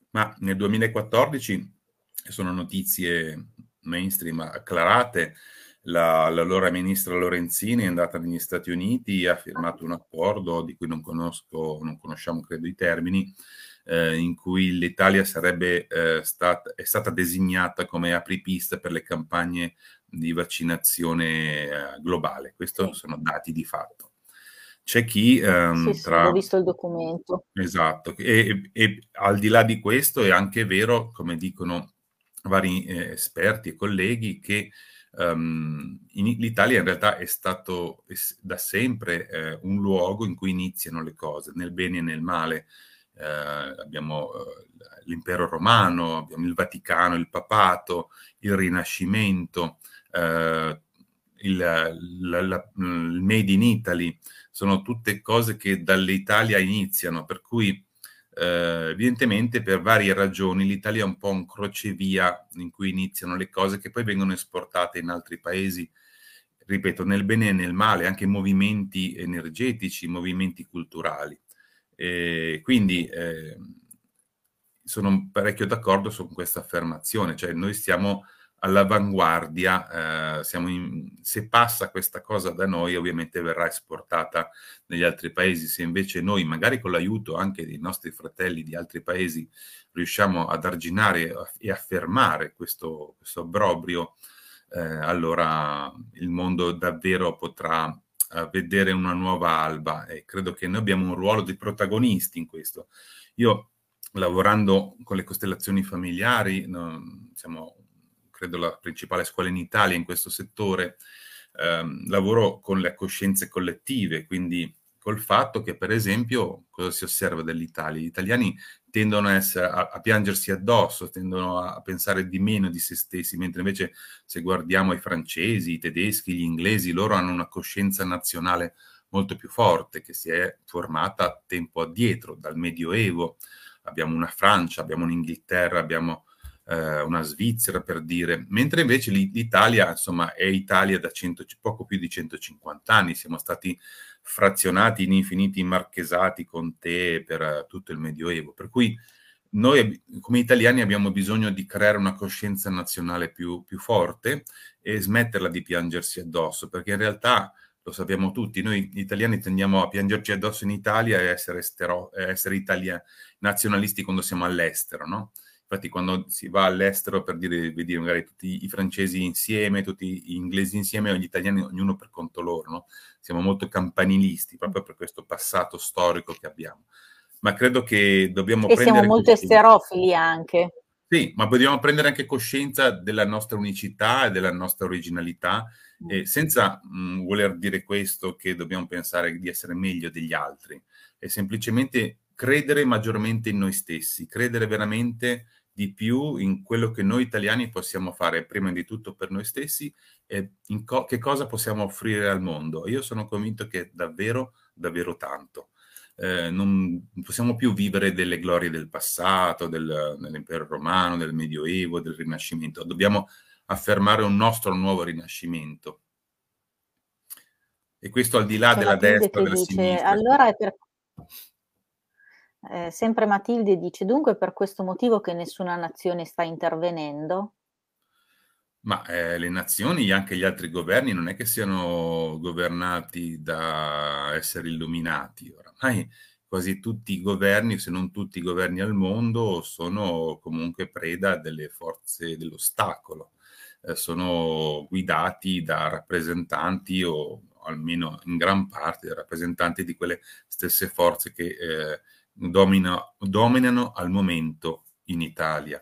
Ma nel 2014 sono notizie mainstream acclarate, la, l'allora ministra Lorenzini è andata negli Stati Uniti, ha firmato un accordo di cui non conosco, non conosciamo credo i termini, eh, in cui l'Italia sarebbe eh, stata, è stata designata come apripista per le campagne di vaccinazione eh, globale. Questi sì. sono dati di fatto. C'è chi um, sì, tra... sì, ho visto il documento. Esatto, e, e, e, al di là di questo è anche vero, come dicono vari eh, esperti e colleghi, che Um, in, L'Italia in realtà è stato è, da sempre eh, un luogo in cui iniziano le cose, nel bene e nel male. Eh, abbiamo eh, l'impero romano, abbiamo il Vaticano, il papato, il Rinascimento, eh, il, la, la, il Made in Italy, sono tutte cose che dall'Italia iniziano, per cui eh, evidentemente per varie ragioni l'Italia è un po' un crocevia in cui iniziano le cose che poi vengono esportate in altri paesi, ripeto, nel bene e nel male, anche movimenti energetici, movimenti culturali. E quindi eh, sono parecchio d'accordo su questa affermazione, cioè noi stiamo all'avanguardia, eh, in, se passa questa cosa da noi ovviamente verrà esportata negli altri paesi, se invece noi magari con l'aiuto anche dei nostri fratelli di altri paesi riusciamo ad arginare e affermare questo, questo obbrobrio, eh, allora il mondo davvero potrà eh, vedere una nuova alba e credo che noi abbiamo un ruolo di protagonisti in questo. Io lavorando con le costellazioni familiari, no, siamo credo la principale scuola in Italia in questo settore, ehm, lavoro con le coscienze collettive, quindi col fatto che per esempio cosa si osserva dell'Italia? Gli italiani tendono a, essere, a, a, piangersi addosso, tendono a pensare di meno di se stessi, mentre invece se guardiamo i francesi, i tedeschi, gli inglesi, loro hanno una coscienza nazionale molto più forte che si è formata tempo addietro, dal Medioevo. Abbiamo una Francia, abbiamo un'Inghilterra, abbiamo eh, una Svizzera per dire, mentre invece l'Italia, insomma, è Italia da 100, poco più di 150 anni, siamo stati frazionati in infiniti marchesati con te per uh, tutto il Medioevo, per cui noi come italiani abbiamo bisogno di creare una coscienza nazionale più, più forte e smetterla di piangersi addosso, perché in realtà lo sappiamo tutti, noi italiani tendiamo a piangerci addosso in Italia e essere, estero, essere italia, nazionalisti quando siamo all'estero, no? Infatti quando si va all'estero per dire, vedere magari tutti i francesi insieme, tutti gli inglesi insieme, gli italiani ognuno per conto loro, no? Siamo molto campanilisti proprio per questo passato storico che abbiamo. Ma credo che dobbiamo e prendere... siamo molto esterofili anche. Sì, ma dobbiamo prendere anche coscienza della nostra unicità e della nostra originalità, eh, senza mh, mm, voler dire questo che dobbiamo pensare di essere meglio degli altri, è semplicemente credere maggiormente in noi stessi, credere veramente di più in quello che noi italiani possiamo fare, prima di tutto per noi stessi, e in co- che cosa possiamo offrire al mondo. Io sono convinto che davvero, davvero tanto. Eh, non possiamo più vivere delle glorie del passato, del, dell'impero romano, del medioevo, del rinascimento. Dobbiamo affermare un nostro nuovo rinascimento. E questo al di là C'è della destra, della dice, sinistra. Allora è per eh, sempre Matilde dice, dunque per questo motivo che nessuna nazione sta intervenendo? Ma eh, le nazioni, anche gli altri governi, non è che siano governati da esseri illuminati. Oramai quasi tutti i governi, se non tutti i governi al mondo, sono comunque preda delle forze dell'ostacolo. Eh, sono guidati da rappresentanti o almeno in gran parte rappresentanti di quelle stesse forze che eh, domina, dominano al momento in Italia.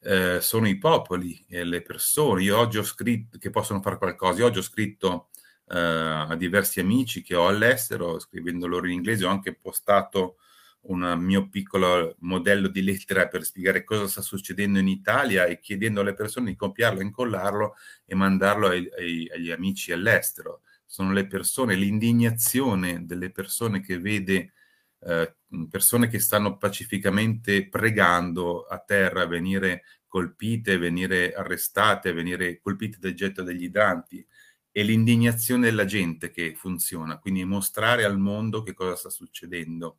Eh, sono i popoli e le persone. Io oggi ho scritto che possono fare qualcosa. Io oggi ho scritto eh, a diversi amici che ho all'estero, scrivendo loro in inglese, ho anche postato un mio piccolo modello di lettera per spiegare cosa sta succedendo in Italia e chiedendo alle persone di copiarlo, incollarlo e mandarlo ai, ai, agli amici all'estero. Sono le persone, l'indignazione delle persone che vede eh, persone che stanno pacificamente pregando a terra venire colpite, venire arrestate, venire colpite dal getto degli idranti e l'indignazione della gente che funziona, quindi mostrare al mondo che cosa sta succedendo,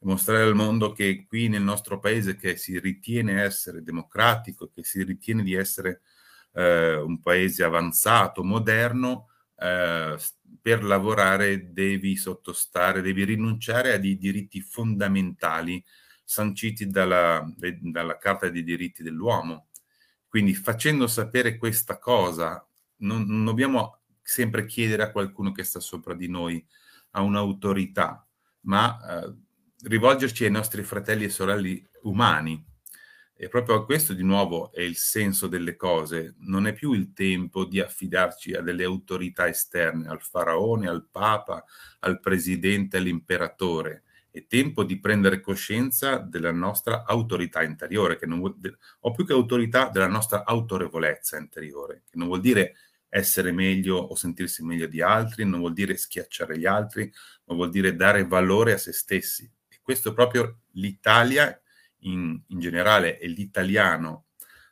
mostrare al mondo che qui nel nostro paese che si ritiene essere democratico, che si ritiene di essere eh, un paese avanzato, moderno, eh, per lavorare devi sottostare, devi rinunciare a dei diritti fondamentali sanciti dalla, dalla Carta dei diritti dell'uomo. Quindi facendo sapere questa cosa, non, non dobbiamo sempre chiedere a qualcuno che sta sopra di noi, a un'autorità, ma eh, rivolgerci ai nostri fratelli e sorelle umani, e proprio questo di nuovo è il senso delle cose. Non è più il tempo di affidarci a delle autorità esterne, al faraone, al papa, al presidente, all'imperatore. È tempo di prendere coscienza della nostra autorità interiore, che non vuol, o più che autorità, della nostra autorevolezza interiore, che non vuol dire essere meglio o sentirsi meglio di altri, non vuol dire schiacciare gli altri, ma vuol dire dare valore a se stessi. E questo è proprio l'Italia in, in generale e l'italiano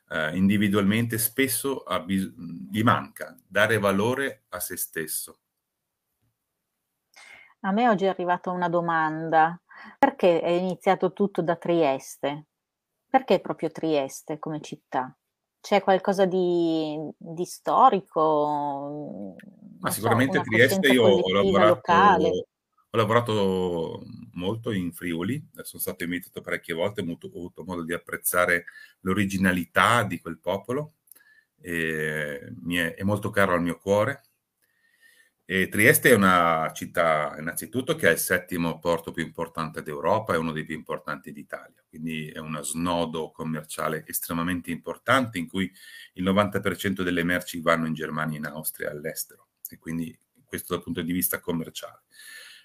eh, individualmente spesso bis- gli manca dare valore a se stesso. A me oggi è arrivata una domanda. Perché è iniziato tutto da Trieste? Perché proprio Trieste come città? C'è qualcosa di, di storico? Ma sicuramente so, Trieste io ho lavorato. Ho lavorato molto in Friuli, sono stato invitato parecchie volte, ho avuto, modo di apprezzare l'originalità di quel popolo, è, è, molto caro al mio cuore. E Trieste è una città innanzitutto che è il settimo porto più importante d'Europa e uno dei più importanti d'Italia, quindi è uno snodo commerciale estremamente importante in cui il 90% delle merci vanno in Germania, in Austria e all'estero e quindi questo dal punto di vista commerciale.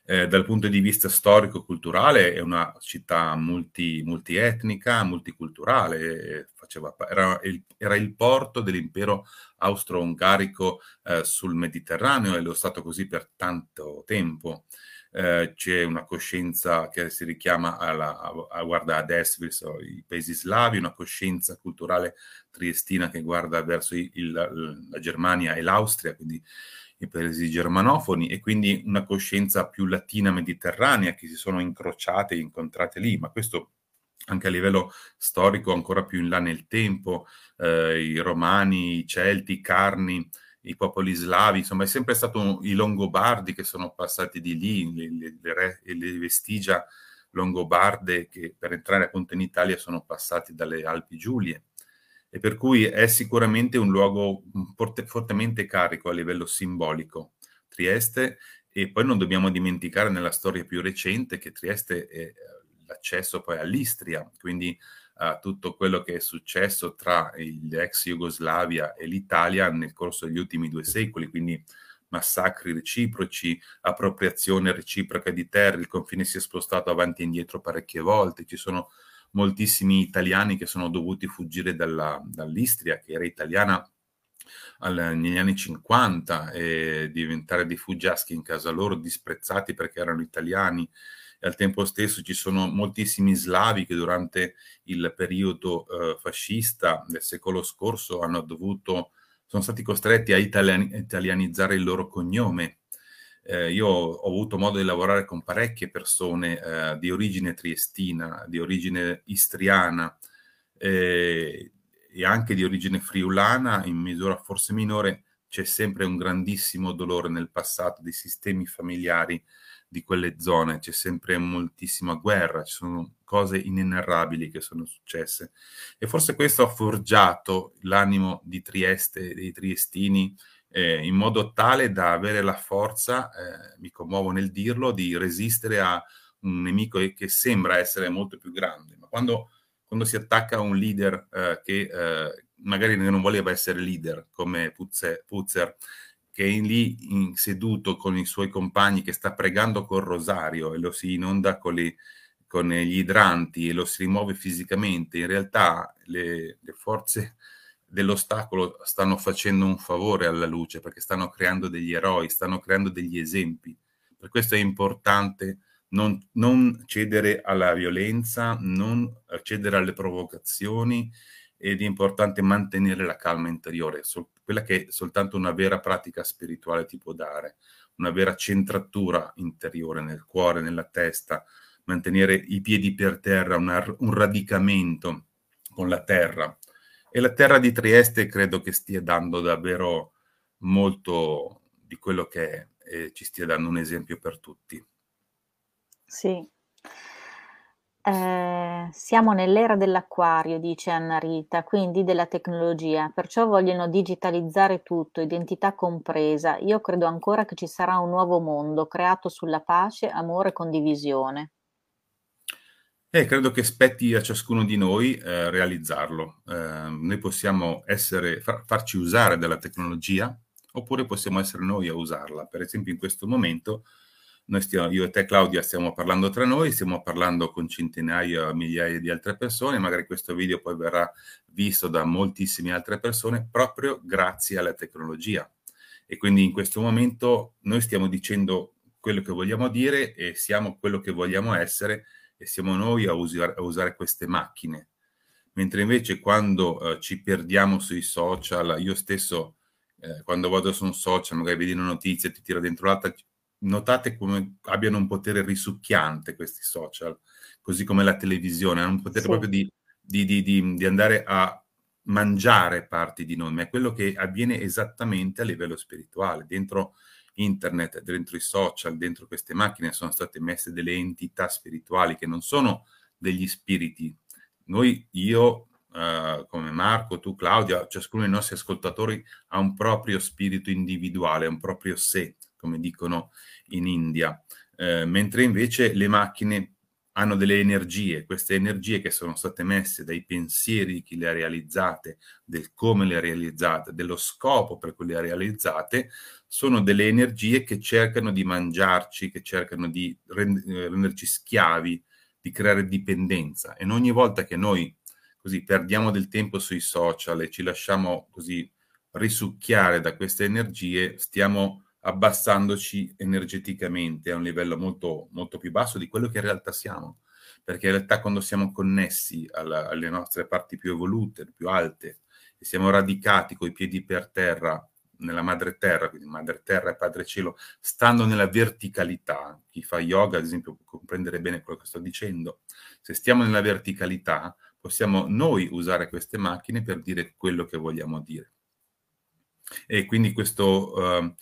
Eh, dal punto di vista storico-culturale è una città multi, multietnica, multiculturale, faceva, era, il, era, il, porto dell'impero austro-ungarico eh, sul Mediterraneo e lo è stato così per tanto tempo. Eh, c'è una coscienza che si richiama alla, a, a, guarda ad est verso i paesi slavi, una coscienza culturale triestina che guarda verso il, il, la Germania e l'Austria, quindi i paesi germanofoni e quindi una coscienza più latina mediterranea che si sono incrociate e incontrate lì, ma questo anche a livello storico ancora più in là nel tempo, eh, i romani, i celti, i carni, i popoli slavi, insomma è sempre stato i longobardi che sono passati di lì, le, le, le vestigia longobarde che per entrare appunto in Italia sono passati dalle Alpi Giulie e per cui è sicuramente un luogo forte, fortemente carico a livello simbolico, Trieste, e poi non dobbiamo dimenticare nella storia più recente che Trieste è eh, l'accesso poi all'Istria, quindi a tutto quello che è successo tra l'ex Jugoslavia e l'Italia nel corso degli ultimi due secoli, quindi massacri reciproci, appropriazione reciproca di terre, il confine si è spostato avanti e indietro parecchie volte, ci sono moltissimi italiani che sono dovuti fuggire dalla, dall'Istria, che era italiana al, negli anni 50, e diventare dei fuggiaschi in casa loro, disprezzati perché erano italiani. E al tempo stesso ci sono moltissimi slavi che durante il periodo eh, fascista del secolo scorso hanno dovuto, sono stati costretti a italiani, italianizzare il loro cognome eh, io ho avuto modo di lavorare con parecchie persone eh, di origine triestina, di origine istriana eh, e anche di origine friulana, in misura forse minore, c'è sempre un grandissimo dolore nel passato dei sistemi familiari di quelle zone, c'è sempre moltissima guerra, ci sono cose inenarrabili che sono successe. E forse questo ha forgiato l'animo di Trieste, dei triestini, eh, in modo tale da avere la forza, eh, mi commuovo nel dirlo, di resistere a un nemico che sembra essere molto più grande. Ma quando, quando si attacca a un leader eh, che eh, magari non voleva essere leader, come Puzzer che è lì in, seduto con i suoi compagni, che sta pregando col rosario e lo si inonda con, le, con gli idranti e lo si rimuove fisicamente, in realtà le, le forze dell'ostacolo stanno facendo un favore alla luce perché stanno creando degli eroi, stanno creando degli esempi. Per questo è importante non, non cedere alla violenza, non cedere alle provocazioni ed è importante mantenere la calma interiore, so, quella che soltanto una vera pratica spirituale ti può dare, una vera centratura interiore nel cuore, nella testa, mantenere i piedi per terra, una, un radicamento con la terra, e la terra di Trieste credo che stia dando davvero molto di quello che è e ci stia dando un esempio per tutti. Sì. Eh, siamo nell'era dell'acquario, dice Anna Rita, quindi della tecnologia, perciò vogliono digitalizzare tutto, identità compresa. Io credo ancora che ci sarà un nuovo mondo creato sulla pace, amore e condivisione. Eh, credo che spetti a ciascuno di noi eh, realizzarlo. Eh, noi possiamo essere, far, farci usare della tecnologia oppure possiamo essere noi a usarla. Per esempio in questo momento stiamo, io e te Claudia stiamo parlando tra noi, stiamo parlando con centinaia, migliaia di altre persone, magari questo video poi verrà visto da moltissime altre persone proprio grazie alla tecnologia. E quindi in questo momento noi stiamo dicendo quello che vogliamo dire e siamo quello che vogliamo essere e siamo noi a usare, a usare queste macchine. Mentre invece quando eh, ci perdiamo sui social, io stesso eh, quando vado su un social, magari vedi una notizia e ti tira dentro l'altra, notate come abbiano un potere risucchiante questi social, così come la televisione, hanno un potere sì. proprio di, di, di, di, andare a mangiare parti di noi, ma è quello che avviene esattamente a livello spirituale, dentro internet, dentro i social, dentro queste macchine sono state messe delle entità spirituali che non sono degli spiriti. Noi, io, uh, come Marco, tu, Claudia, ciascuno dei nostri ascoltatori ha un proprio spirito individuale, un proprio sé, come dicono in India, eh, mentre invece le macchine hanno delle energie, queste energie che sono state messe dai pensieri di chi le ha realizzate, del come le ha realizzate, dello scopo per cui le ha realizzate, sono delle energie che cercano di mangiarci, che cercano di eh, renderci schiavi, di creare dipendenza. E ogni volta che noi così perdiamo del tempo sui social e ci lasciamo così risucchiare da queste energie, stiamo abbassandoci energeticamente a un livello molto, molto più basso di quello che in realtà siamo. Perché in realtà quando siamo connessi alla, alle nostre parti più evolute, più alte, e siamo radicati coi piedi per terra nella madre terra, quindi madre terra e padre cielo, stando nella verticalità, chi fa yoga ad esempio può comprendere bene quello che sto dicendo, se stiamo nella verticalità possiamo noi usare queste macchine per dire quello che vogliamo dire. E quindi questo uh,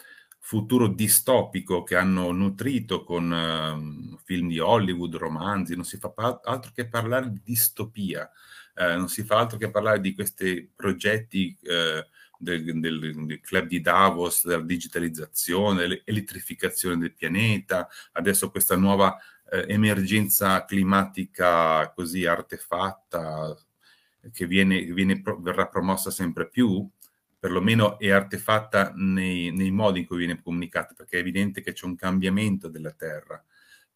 futuro distopico che hanno nutrito con uh, film di Hollywood, romanzi, non si fa altro che parlare di distopia, uh, non si fa altro che parlare di questi progetti eh, del, del, del, club di Davos, della digitalizzazione, l'elettrificazione del pianeta, adesso questa nuova eh, emergenza climatica così artefatta che viene, viene, verrà promossa sempre più, perlomeno è artefatta nei, nei, modi in cui viene comunicata, perché è evidente che c'è un cambiamento della Terra,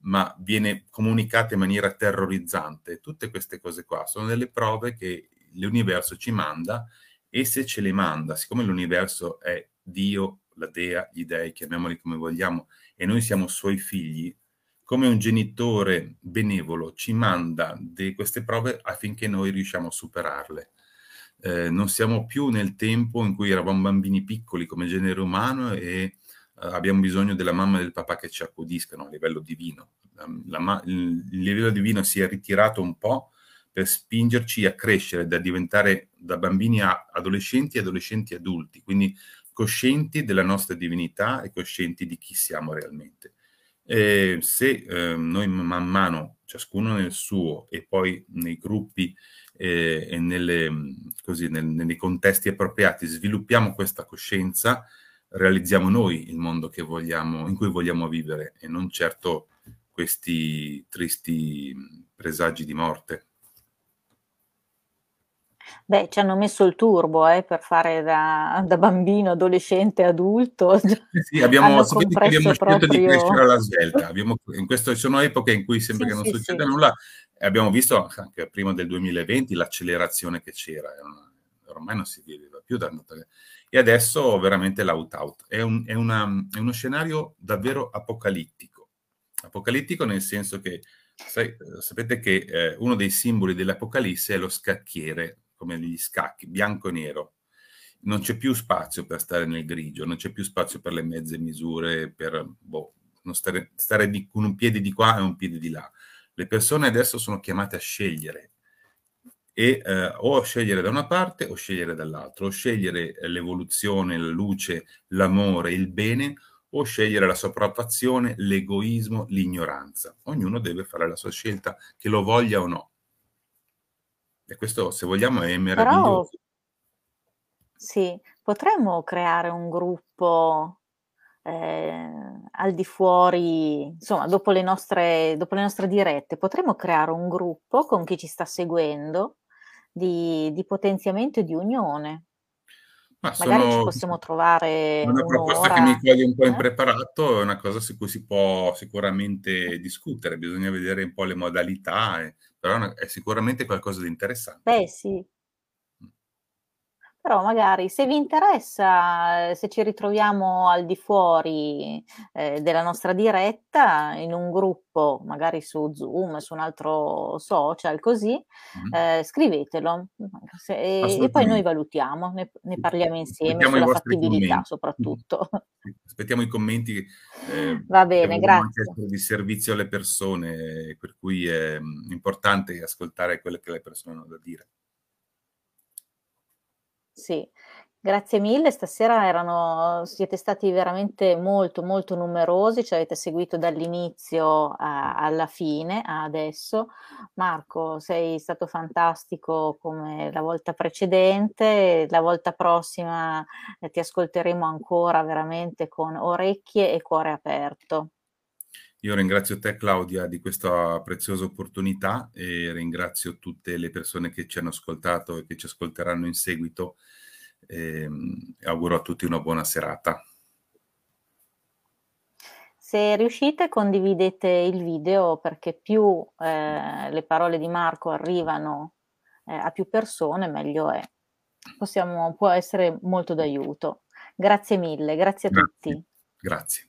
ma viene comunicata in maniera terrorizzante. Tutte queste cose qua sono delle prove che l'universo ci manda e se ce le manda, siccome l'universo è Dio, la Dea, gli dei, chiamiamoli come vogliamo, e noi siamo suoi figli, come un genitore benevolo ci manda di queste prove affinché noi riusciamo a superarle eh, non siamo più nel tempo in cui eravamo bambini piccoli come genere umano e eh, abbiamo bisogno della mamma e del papà che ci accudiscano a livello divino. La, il livello divino si è ritirato un po' per spingerci a crescere, da diventare da bambini a adolescenti e adolescenti adulti, quindi coscienti della nostra divinità e coscienti di chi siamo realmente. E se eh, noi man mano, ciascuno nel suo e poi nei gruppi eh, e nelle, così, nel, nei contesti appropriati sviluppiamo questa coscienza, realizziamo noi il mondo vogliamo, in cui vogliamo vivere e non certo questi tristi presagi di morte. Beh, ci hanno messo il turbo eh, per fare da, da, bambino, adolescente, adulto. Sì, abbiamo, abbiamo scelto di crescere alla svelta. Abbiamo, in questo, sono epoche in cui sembra sì, che non sì, succeda sì. nulla e abbiamo visto anche prima del 2020 l'accelerazione che c'era, ormai non si viveva più. Da, e adesso veramente l'out-out. È, un, è, una, è uno scenario davvero apocalittico. Apocalittico nel senso che sai, sapete che eh, uno dei simboli dell'Apocalisse è lo scacchiere come gli scacchi, bianco e nero. Non c'è più spazio per stare nel grigio, non c'è più spazio per le mezze misure, per boh, stare, stare di, con un piede di qua e un piede di là. Le persone adesso sono chiamate a scegliere e eh, o scegliere da una parte o scegliere dall'altra, o scegliere l'evoluzione, la luce, l'amore, il bene, o scegliere la sopraffazione, l'egoismo, l'ignoranza. Ognuno deve fare la sua scelta, che lo voglia o no. E questo, se vogliamo, è meraviglioso. Però, sì, potremmo creare un gruppo eh, al di fuori, insomma, dopo le, nostre, dopo le nostre dirette, potremmo creare un gruppo con chi ci sta seguendo di, di potenziamento e di unione. Ma Magari ci possiamo trovare. Una proposta che mi coglie un po' eh? impreparato, è una cosa su cui si può sicuramente discutere, bisogna vedere un po' le modalità. E però è sicuramente qualcosa di interessante. Beh, sì. Però magari se vi interessa, se ci ritroviamo al di fuori eh, della nostra diretta, in un gruppo, magari su Zoom, su un altro social, così, mm-hmm. eh, scrivetelo se, e, poi noi valutiamo, ne, ne parliamo insieme Aspettiamo sulla fattibilità commenti. soprattutto. Aspettiamo i commenti. Eh, Va bene, grazie. Di servizio alle persone, per cui è importante ascoltare quello che le persone hanno da dire. Sì. Grazie mille, stasera erano, siete stati veramente molto molto numerosi, ci avete seguito dall'inizio a, alla fine, a adesso. Marco, sei stato fantastico come la volta precedente, la volta prossima eh, ti ascolteremo ancora veramente con orecchie e cuore aperto. Io ringrazio te Claudia di questa preziosa opportunità e ringrazio tutte le persone che ci hanno ascoltato e che ci ascolteranno in seguito e ehm, auguro a tutti una buona serata. Se riuscite condividete il video perché più eh, le parole di Marco arrivano eh, a più persone meglio è. Possiamo, può essere molto d'aiuto. Grazie mille, grazie a grazie. tutti. Grazie.